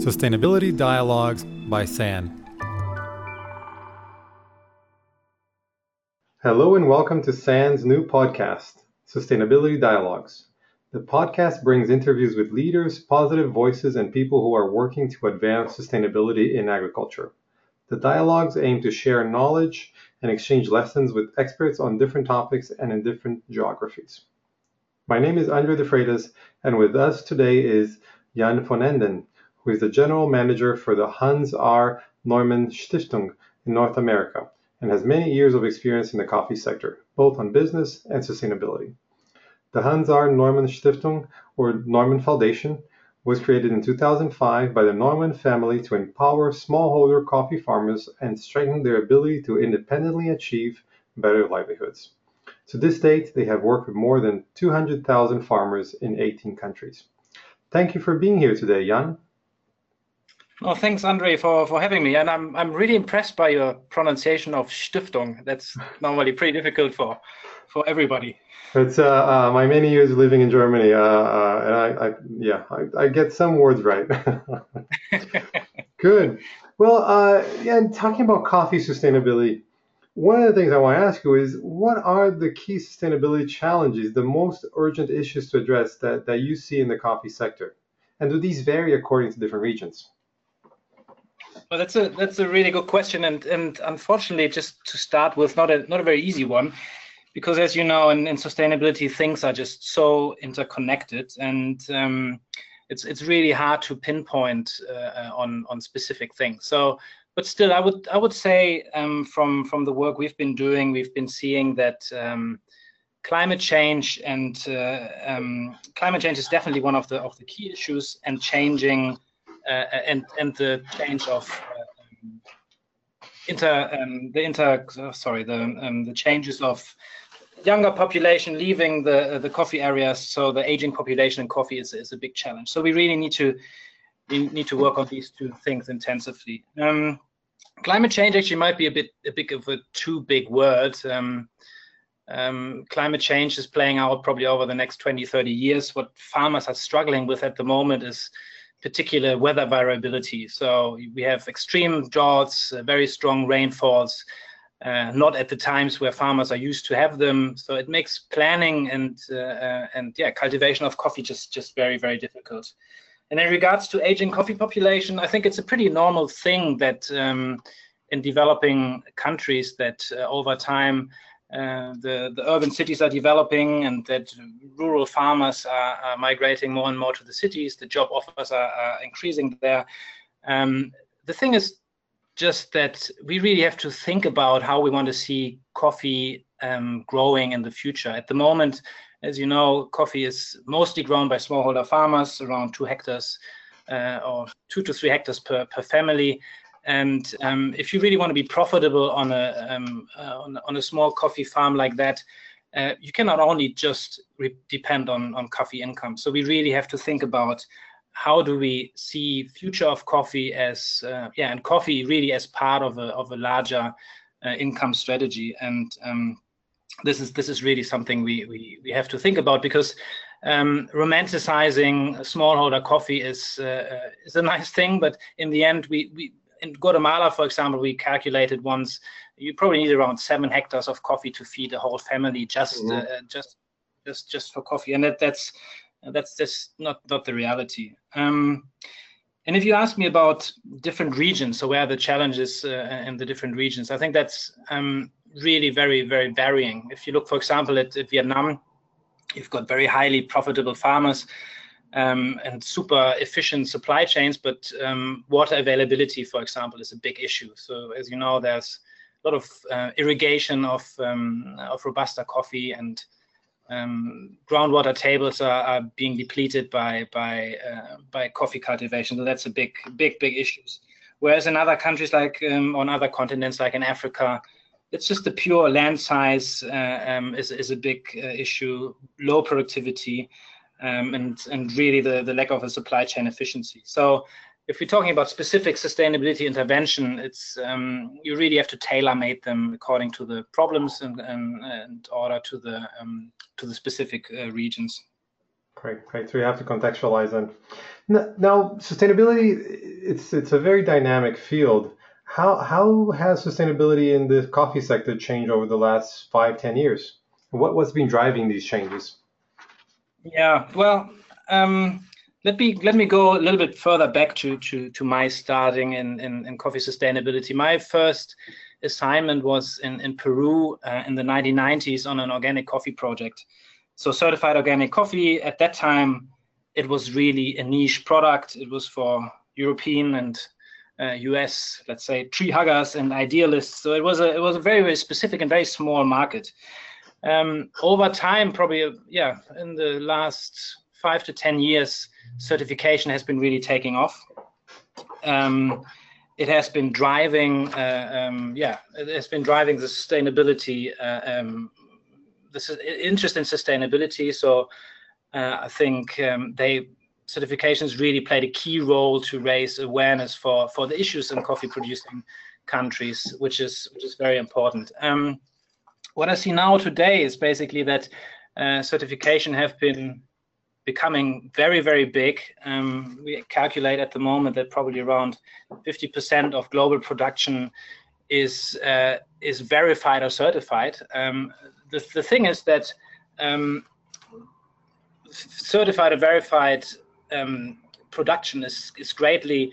Sustainability Dialogues by SAN. Hello and welcome to SAN's new podcast, Sustainability Dialogues. The podcast brings interviews with leaders, positive voices, and people who are working to advance sustainability in agriculture. The dialogues aim to share knowledge and exchange lessons with experts on different topics and in different geographies. My name is Andre de Freitas, and with us today is Jan von Enden, who is the general manager for the Hans R. Neumann Stiftung in North America and has many years of experience in the coffee sector, both on business and sustainability. The Hans R. Neumann Stiftung, or Neumann Foundation, was created in 2005 by the Neumann family to empower smallholder coffee farmers and strengthen their ability to independently achieve better livelihoods. To this date, they have worked with more than 200,000 farmers in 18 countries. Thank you for being here today, Jan. Oh, thanks, Andre, for, for having me. And I'm I'm really impressed by your pronunciation of Stiftung. That's normally pretty difficult for for everybody. It's uh, uh, my many years living in Germany, uh, uh and I, I yeah, I, I, get some words right. Good. Well, uh, yeah, and talking about coffee sustainability, one of the things I want to ask you is, what are the key sustainability challenges, the most urgent issues to address that that you see in the coffee sector, and do these vary according to different regions? Well, that's a that's a really good question, and and unfortunately, just to start with, not a not a very easy one, because as you know, in, in sustainability, things are just so interconnected, and um, it's it's really hard to pinpoint uh, on on specific things. So, but still, I would I would say um, from from the work we've been doing, we've been seeing that. Um, climate change and uh, um, climate change is definitely one of the of the key issues and changing and and the change of um, inter um, the inter sorry the um, the changes of younger population leaving the the coffee areas so the aging population in coffee is, is a big challenge. So we really need to we need to work on these two things intensively. Um, climate change actually might be a bit a bit of a too big word. Um, um, climate change is playing out probably over the next 20 30 years. What farmers are struggling with at the moment is particular weather variability. So we have extreme droughts, uh, very strong rainfalls, uh, not at the times where farmers are used to have them. So it makes planning and uh, uh, and yeah, cultivation of coffee just just very very difficult. And in regards to aging coffee population, I think it's a pretty normal thing that um, in developing countries that uh, over time uh, the, the urban cities are developing and that rural farmers are, are, migrating more and more to the cities. The job offers are, are increasing there. Um, the thing is just that we really have to think about how we want to see coffee um, growing in the future. At the moment, as you know, coffee is mostly grown by smallholder farmers, around two hectares uh, or two to three hectares per, per family. And um, if you really want to be profitable on a um, uh, on, on, a small coffee farm like that, uh, you cannot only just depend on on coffee income. So we really have to think about how do we see future of coffee as uh, yeah, and coffee really as part of a of a larger uh, income strategy. And um, this is this is really something we we we have to think about because um, romanticizing smallholder coffee is uh, uh, is a nice thing, but in the end, we we in Guatemala, for example, we calculated once you probably need around seven hectares of coffee to feed a whole family just mm-hmm. uh, just just just for coffee, and that that's that's just not not the reality. Um, and if you ask me about different regions, so where the challenges uh, in the different regions, I think that's um, really very very varying. If you look, for example, at, at Vietnam, you've got very highly profitable farmers um, and super efficient supply chains, but um, water availability, for example, is a big issue. So as you know, there's a lot of uh, irrigation of um, of robusta coffee, and um, groundwater tables are, are, being depleted by by uh, by coffee cultivation. So that's a big big big issues. Whereas in other countries, like um, on other continents, like in Africa, it's just the pure land size uh, um, is is a big uh, issue. Low productivity um, and and really the the lack of a supply chain efficiency. So if we're talking about specific sustainability intervention, it's um, you really have to tailor made them according to the problems and and, and order to the um, to the specific uh, regions. Great, great. So you have to contextualize them. Now, sustainability, it's it's a very dynamic field. How how has sustainability in the coffee sector changed over the last five, ten years? What what's been driving these changes? Yeah, well, um, let me let me go a little bit further back to to to my starting in in, in coffee sustainability. My first assignment was in in Peru uh, in the 1990s on an organic coffee project. So certified organic coffee at that time, it was really a niche product. It was for European and uh, US, let's say, tree huggers and idealists. So it was a it was a very very specific and very small market. Um, over time, probably yeah, in the last five to ten years, certification has been really taking off. Um, it has been driving, uh, um, yeah, it has been driving the sustainability, uh, um, this is interest in sustainability. So uh, I think um, they certifications really played a key role to raise awareness for for the issues in coffee producing countries, which is which is very important. Um, what I see now today is basically that uh, certification have been becoming very, very big. Um, we calculate at the moment that probably around 50% of global production is uh, is verified or certified. Um, the, the thing is that um, certified or verified um, production is is greatly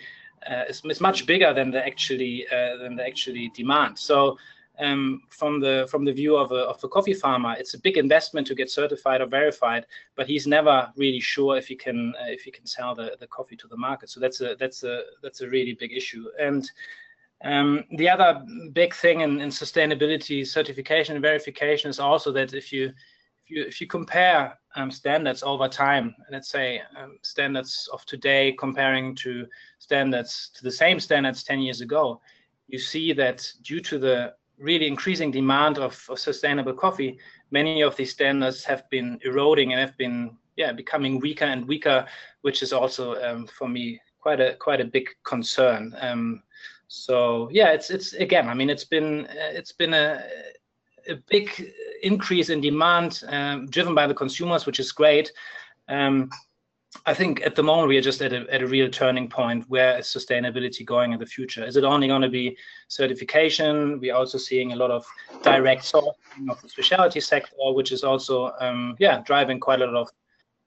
uh, is, is much bigger than the actually uh, than the actually demand. So um, from the from the view of a, of a coffee farmer, it's a big investment to get certified or verified, but he's never really sure if he can uh, if he can sell the, the coffee to the market. So that's a that's a that's a really big issue. And um, the other big thing in, in sustainability certification and verification is also that if you if you if you compare um, standards over time, let's say um, standards of today comparing to standards to the same standards 10 years ago, you see that due to the really increasing demand of, of, sustainable coffee, many of these standards have been eroding and have been yeah becoming weaker and weaker, which is also um, for me quite a quite a big concern. Um, so yeah, it's it's again, I mean, it's been it's been a a big increase in demand um, driven by the consumers, which is great. Um, I think at the moment we are just at a, at a real turning point. Where is sustainability going in the future? Is it only going to be certification? We're also seeing a lot of direct sourcing of the specialty sector, which is also um, yeah driving quite a lot of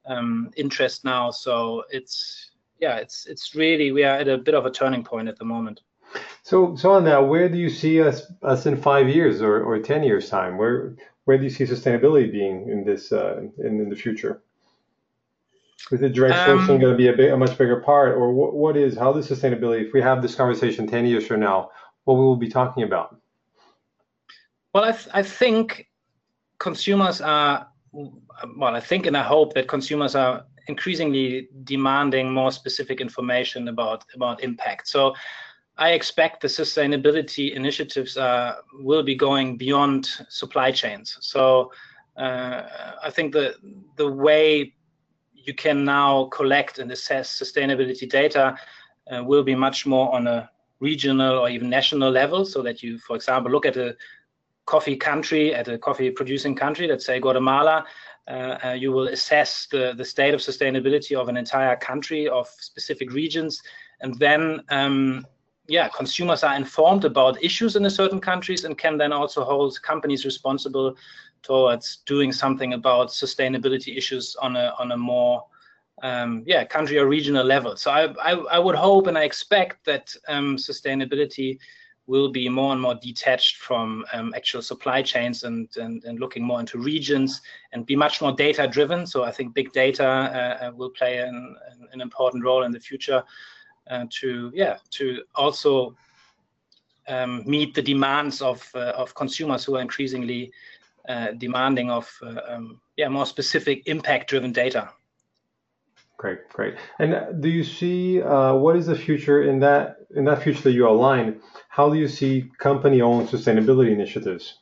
um, interest now. So it's yeah, it's it's really we are at a bit of a turning point at the moment. So so on that, where do you see us us in five years or, or ten years time? Where where do you see sustainability being in this uh, in, in the future? Is it direct sourcing um, going to be a, big, a much bigger part, or what, what is how does sustainability? If we have this conversation ten years from now, what we will be talking about? Well, I, th- I think consumers are well. I think and I hope that consumers are increasingly demanding more specific information about about impact. So I expect the sustainability initiatives uh, will be going beyond supply chains. So uh, I think the the way you can now collect and assess sustainability data uh, will be much more on a regional or even national level so that you, for example, look at a coffee country, at a coffee producing country, let's say Guatemala, uh, uh, you will assess the, the state of sustainability of an entire country, of specific regions, and then um, yeah, consumers are informed about issues in a certain countries and can then also hold companies responsible towards doing something about sustainability issues on a on a more um, yeah country or regional level. So I, I, I would hope and I expect that um, sustainability will be more and more detached from um, actual supply chains and, and, and looking more into regions and be much more data driven. So I think big data uh, uh will play an, an important role in the future uh, to yeah to also um, meet the demands of uh, of consumers who are increasingly demanding of uh, um, yeah more specific impact driven data. Great, great. And do you see uh, what is the future in that in that future that you outline? How do you see company-owned sustainability initiatives?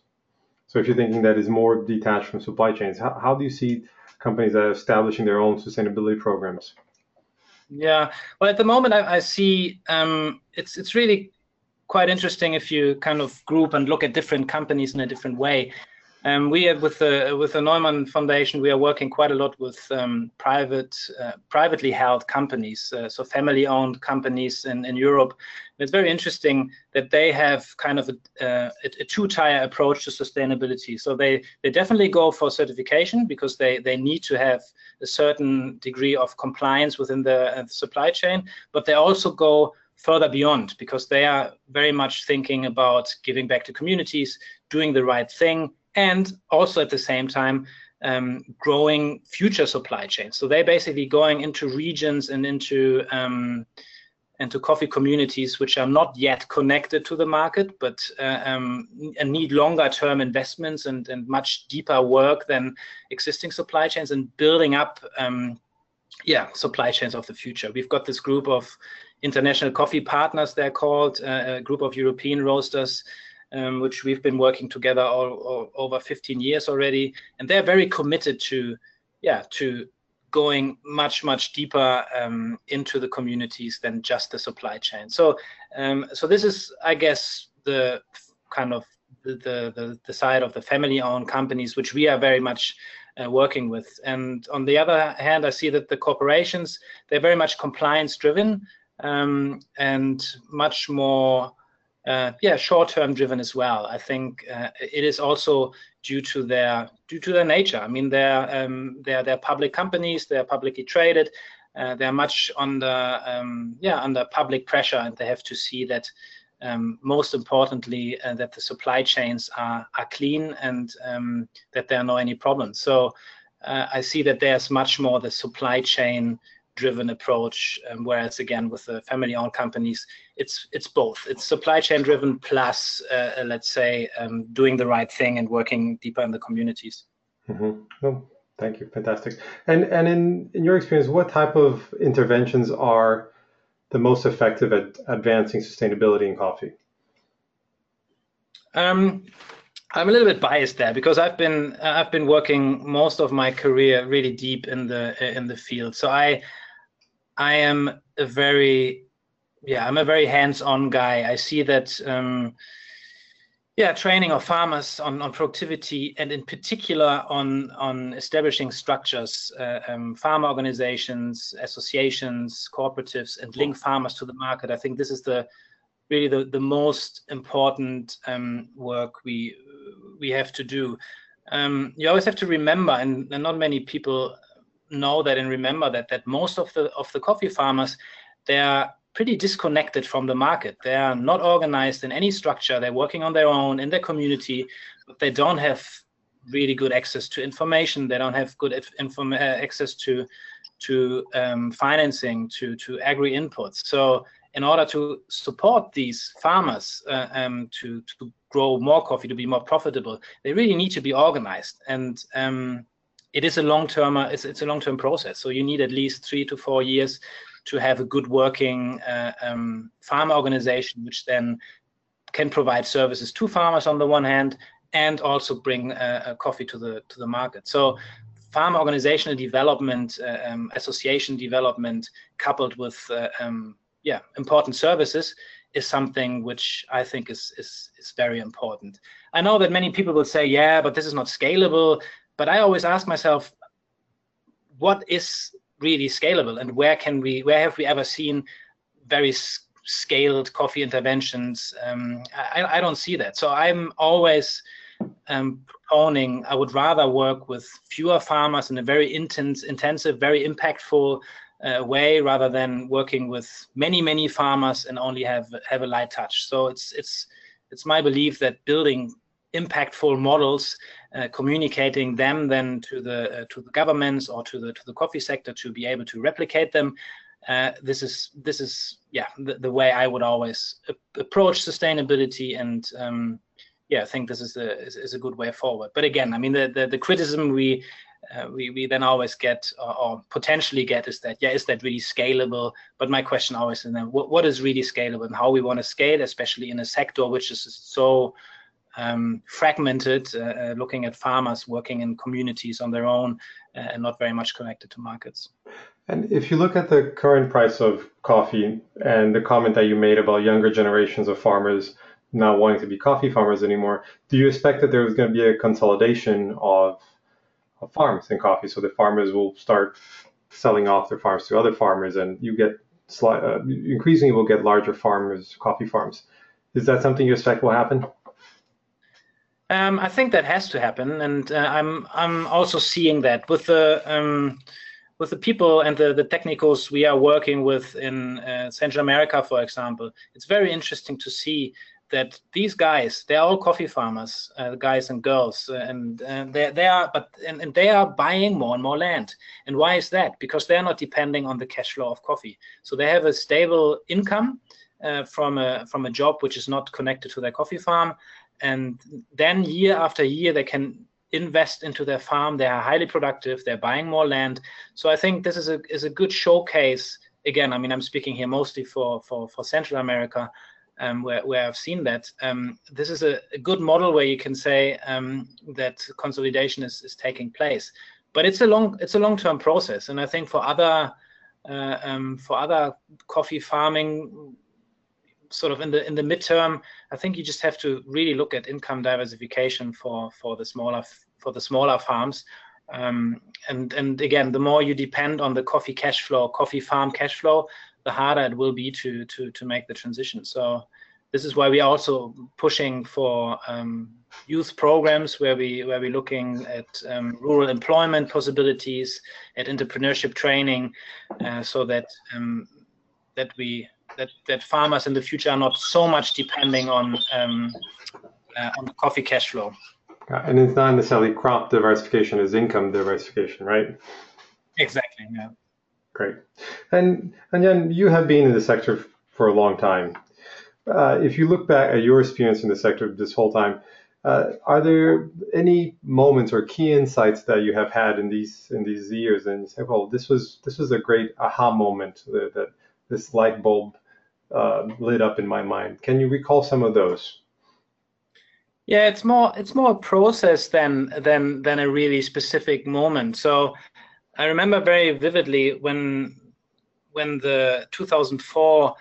So if you're thinking that is more detached from supply chains, how, how do you see companies that are establishing their own sustainability programs? Yeah, well, at the moment, I, I see um, it's it's really quite interesting if you kind of group and look at different companies in a different way. Um, we with the with the Neumann Foundation, we are working quite a lot with um, private, uh, privately held companies, uh, so family-owned companies in, in Europe. And it's very interesting that they have kind of a, uh, a, two-tier approach to sustainability. So they they definitely go for certification because they they need to have a certain degree of compliance within the uh, supply chain, but they also go further beyond because they are very much thinking about giving back to communities, doing the right thing, and also at the same time um, growing future supply chains. So they're basically going into regions and into um, into coffee communities which are not yet connected to the market, but uh, um, need longer term investments and, and much deeper work than existing supply chains and building up um, yeah, supply chains of the future. We've got this group of international coffee partners, they're called, uh, a group of European roasters um, which we've been working together all, all, over 15 years already, and they're very committed to, yeah, to going much much deeper um, into the communities than just the supply chain. So, um, so this is, I guess, the kind of the, the the side of the family-owned companies, which we are very much uh, working with. And on the other hand, I see that the corporations they're very much compliance-driven um, and much more uh, yeah, short-term driven as well. I think uh, it is also due to their due to their nature. I mean, they're um, they're they're public companies. They're publicly traded. Uh, they're much under um, yeah under public pressure, and they have to see that. Um, most importantly, uh, that the supply chains are are clean and um, that there are no any problems. So uh, I see that there's much more the supply chain driven approach um, whereas again with the family owned companies it's it's both. It's supply chain driven plus uh, let's say um, doing the right thing and working deeper in the communities. Mm-hmm. oh, thank you. Fantastic. And and in in your experience what type of interventions are the most effective at advancing sustainability in coffee? Um, I'm a little bit biased there because I've been I've been working most of my career really deep in the in the field. So I I am a very, yeah, I'm a very hands-on guy. I see that, um, yeah, training of farmers on, on productivity and in particular on on establishing structures, uh, um, farmer organizations, associations, cooperatives, and link farmers to the market. I think this is the really the, the most important um, work we we have to do. Um, you always have to remember, and, and, not many people know that and remember that that most of the of the coffee farmers they are pretty disconnected from the market. They are not organized in any structure. They're working on their own in their community, but they don't have really good access to information. They don't have good inform- uh, access to to um, financing, to to agri inputs. So in order to support these farmers uh, um, to to grow more coffee, to be more profitable, they really need to be organized. And um, it is a long-term uh, it's, it's a long-term process. So you need at least three to four years to have a good working uh, um, farm organization, which then can provide services to farmers on the one hand and also bring uh, coffee to the to the market. So farm organizational development, uh, um, association development, coupled with uh, um, yeah important services, is something which I think is, is is very important. I know that many people will say, yeah, but this is not scalable. But I always ask myself, what is really scalable, and where can we, where have we ever seen very scaled coffee interventions? Um, I, I, don't see that. So I'm always um, proponing. I would rather work with fewer farmers in a very intense, intensive, very impactful uh, way rather than working with many many farmers and only have have a light touch so it's it's it's my belief that building impactful models, uh, communicating them then to the uh, to the governments or to the to the coffee sector to be able to replicate them. Uh, this is this is yeah the, the way I would always approach sustainability and um, yeah I think this is a is, is, a good way forward. But again, I mean the the, the criticism we uh, we, we then always get or, or, potentially get is that yeah is that really scalable but my question always is then what, what is really scalable and how we want to scale especially in a sector which is so um, fragmented, uh, uh, looking at farmers working in communities on their own uh, and not very much connected to markets. And if you look at the current price of coffee and the comment that you made about younger generations of farmers not wanting to be coffee farmers anymore. Do you expect that there's going to be a consolidation of, of farms in coffee? So the farmers will start selling off their farms to other farmers, and you get uh, increasingly will get larger farmers, coffee farms. Is that something you expect will happen? Um, I think that has to happen, and uh, I'm I'm also seeing that with the um, with the people and the, the technicals we are working with in uh, Central America, for example. It's very interesting to see that these guys they're all coffee farmers uh, guys and girls uh, and uh, they, they are but and, and, they are buying more and more land. And why is that? Because they're not depending on the cash flow of coffee. So they have a stable income uh, from a from a job which is not connected to their coffee farm and then year after year they can invest into their farm. They are highly productive. They're buying more land. So i think this is a is a good showcase. Again i mean i'm speaking here mostly for for for central america um, where, where I've seen that. Um, this is a, a, good model where you can say um, that consolidation is, is taking place, but it's a long it's a long term process, and I think for other uh, um, for other coffee farming sort of in the in the midterm, I think you just have to really look at income diversification for for the smaller for the smaller farms. Um, and and again, the more you depend on the coffee cash flow, coffee farm cash flow, the harder it will be to to to make the transition. So this is why we are also pushing for um, youth programs where we where we're looking at um, rural employment possibilities, at entrepreneurship training, uh, so that um, that we that that farmers in the future are not so much depending on um, uh, on the coffee cash flow. And it's not necessarily crop diversification; it's income diversification, right? Exactly. Yeah. Great. And and then you have been in the sector for a long time. Uh, if you look back at your experience in the sector this whole time, uh, are there any moments or key insights that you have had in these in these years and you say, well, this was this was a great aha moment that, that this light bulb uh, lit up in my mind. Can you recall some of those? Yeah, it's more it's more a process than than than a really specific moment. So I remember very vividly when when the 2004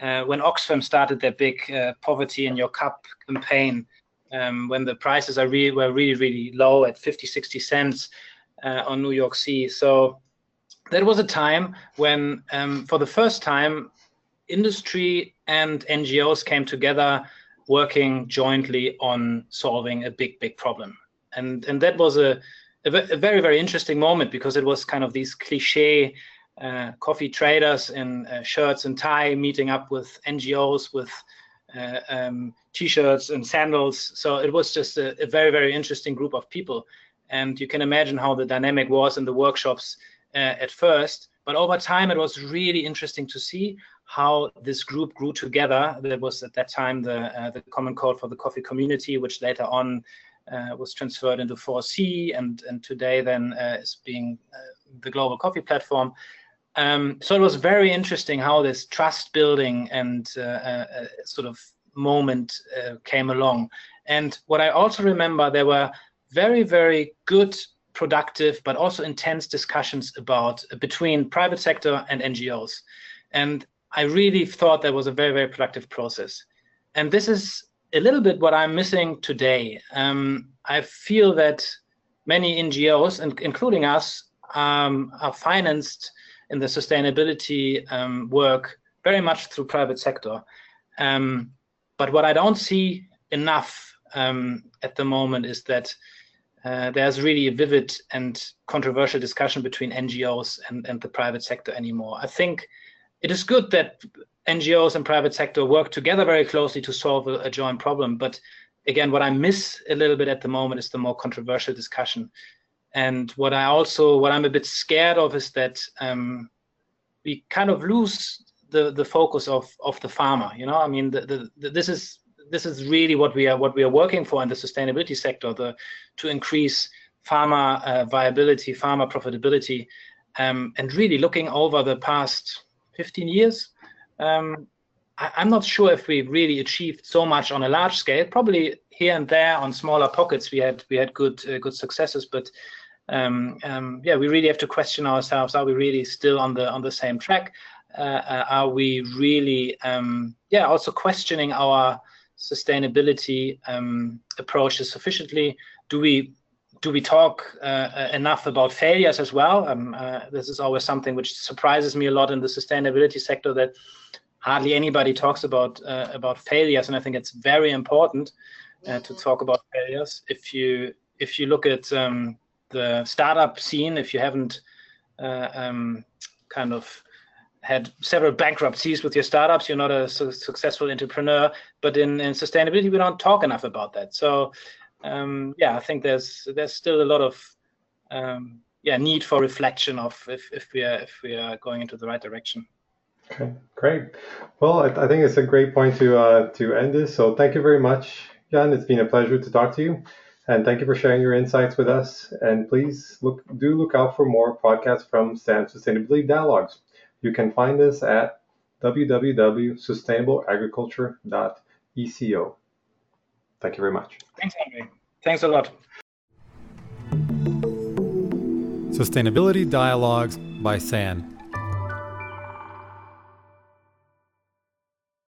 uh, when Oxfam started their big uh, poverty in your cup campaign, um, when the prices are really were really really low at 50 60 cents uh, on New York C. So that was a time when, um, for the first time, industry and NGOs came together working jointly on solving a big, big problem. And, and that was a, a, very, very interesting moment because it was kind of these cliche uh, coffee traders in uh, shirts and tie meeting up with NGOs with uh, um, t-shirts and sandals. So it was just a, a, very, very interesting group of people. And you can imagine how the dynamic was in the workshops uh, at first. But over time, it was really interesting to see how this group grew together. That was at that time the uh, the common code for the coffee community, which later on uh, was transferred into 4C, and and today then uh, is being uh, the global coffee platform. Um, so it was very interesting how this trust building and uh, uh, sort of moment came along. And what I also remember, there were very very good productive but also intense discussions about between private sector and NGOs. And I really thought that was a very, very productive process. And this is a little bit what I'm missing today. Um, I feel that many NGOs, and including us, um, are financed in the sustainability um, work very much through private sector. Um, but what I don't see enough um, at the moment is that uh, there's really a vivid and controversial discussion between NGOs and, and the private sector anymore. I think it is good that NGOs and private sector work together very closely to solve a, a, joint problem. But again, what I miss a little bit at the moment is the more controversial discussion. And what I also, what I'm a bit scared of is that um, we kind of lose the the focus of of the farmer. You know, I mean, the, the, the, this is this is really what we are what we are working for in the sustainability sector the to increase farmer uh, viability farmer profitability um, and really looking over the past 15 years. Um, I, am not sure if we really achieved so much on a large scale. Probably here and there on smaller pockets we had we had good uh, good successes but um, um yeah we really have to question ourselves. Are we really still on the on the same track? Uh, uh, are we really um, yeah also questioning our sustainability um, approaches sufficiently? Do we do we talk uh, enough about failures as well? Um, uh, this is always something which surprises me a lot in the sustainability sector that hardly anybody talks about uh, about failures, and I think it's very important uh, to talk about failures. If you if you look at um, the startup scene, if you haven't uh, um, kind of had several bankruptcies with your startups, you're not a su- successful entrepreneur. But in, in sustainability, we don't talk enough about that. So um, yeah, I think there's there's still a lot of um, yeah need for reflection of if, if we are if we are going into the right direction. Okay, great. Well, I, I think it's a great point to uh, to end this. So thank you very much, Jan. It's been a pleasure to talk to you. And thank you for sharing your insights with us. And please look do look out for more podcasts from SAN Sustainability Dialogues. You can find us at www.sustainableagriculture.eco. Thank you very much. Thanks, Andre. Thanks a lot. Sustainability Dialogues by SAN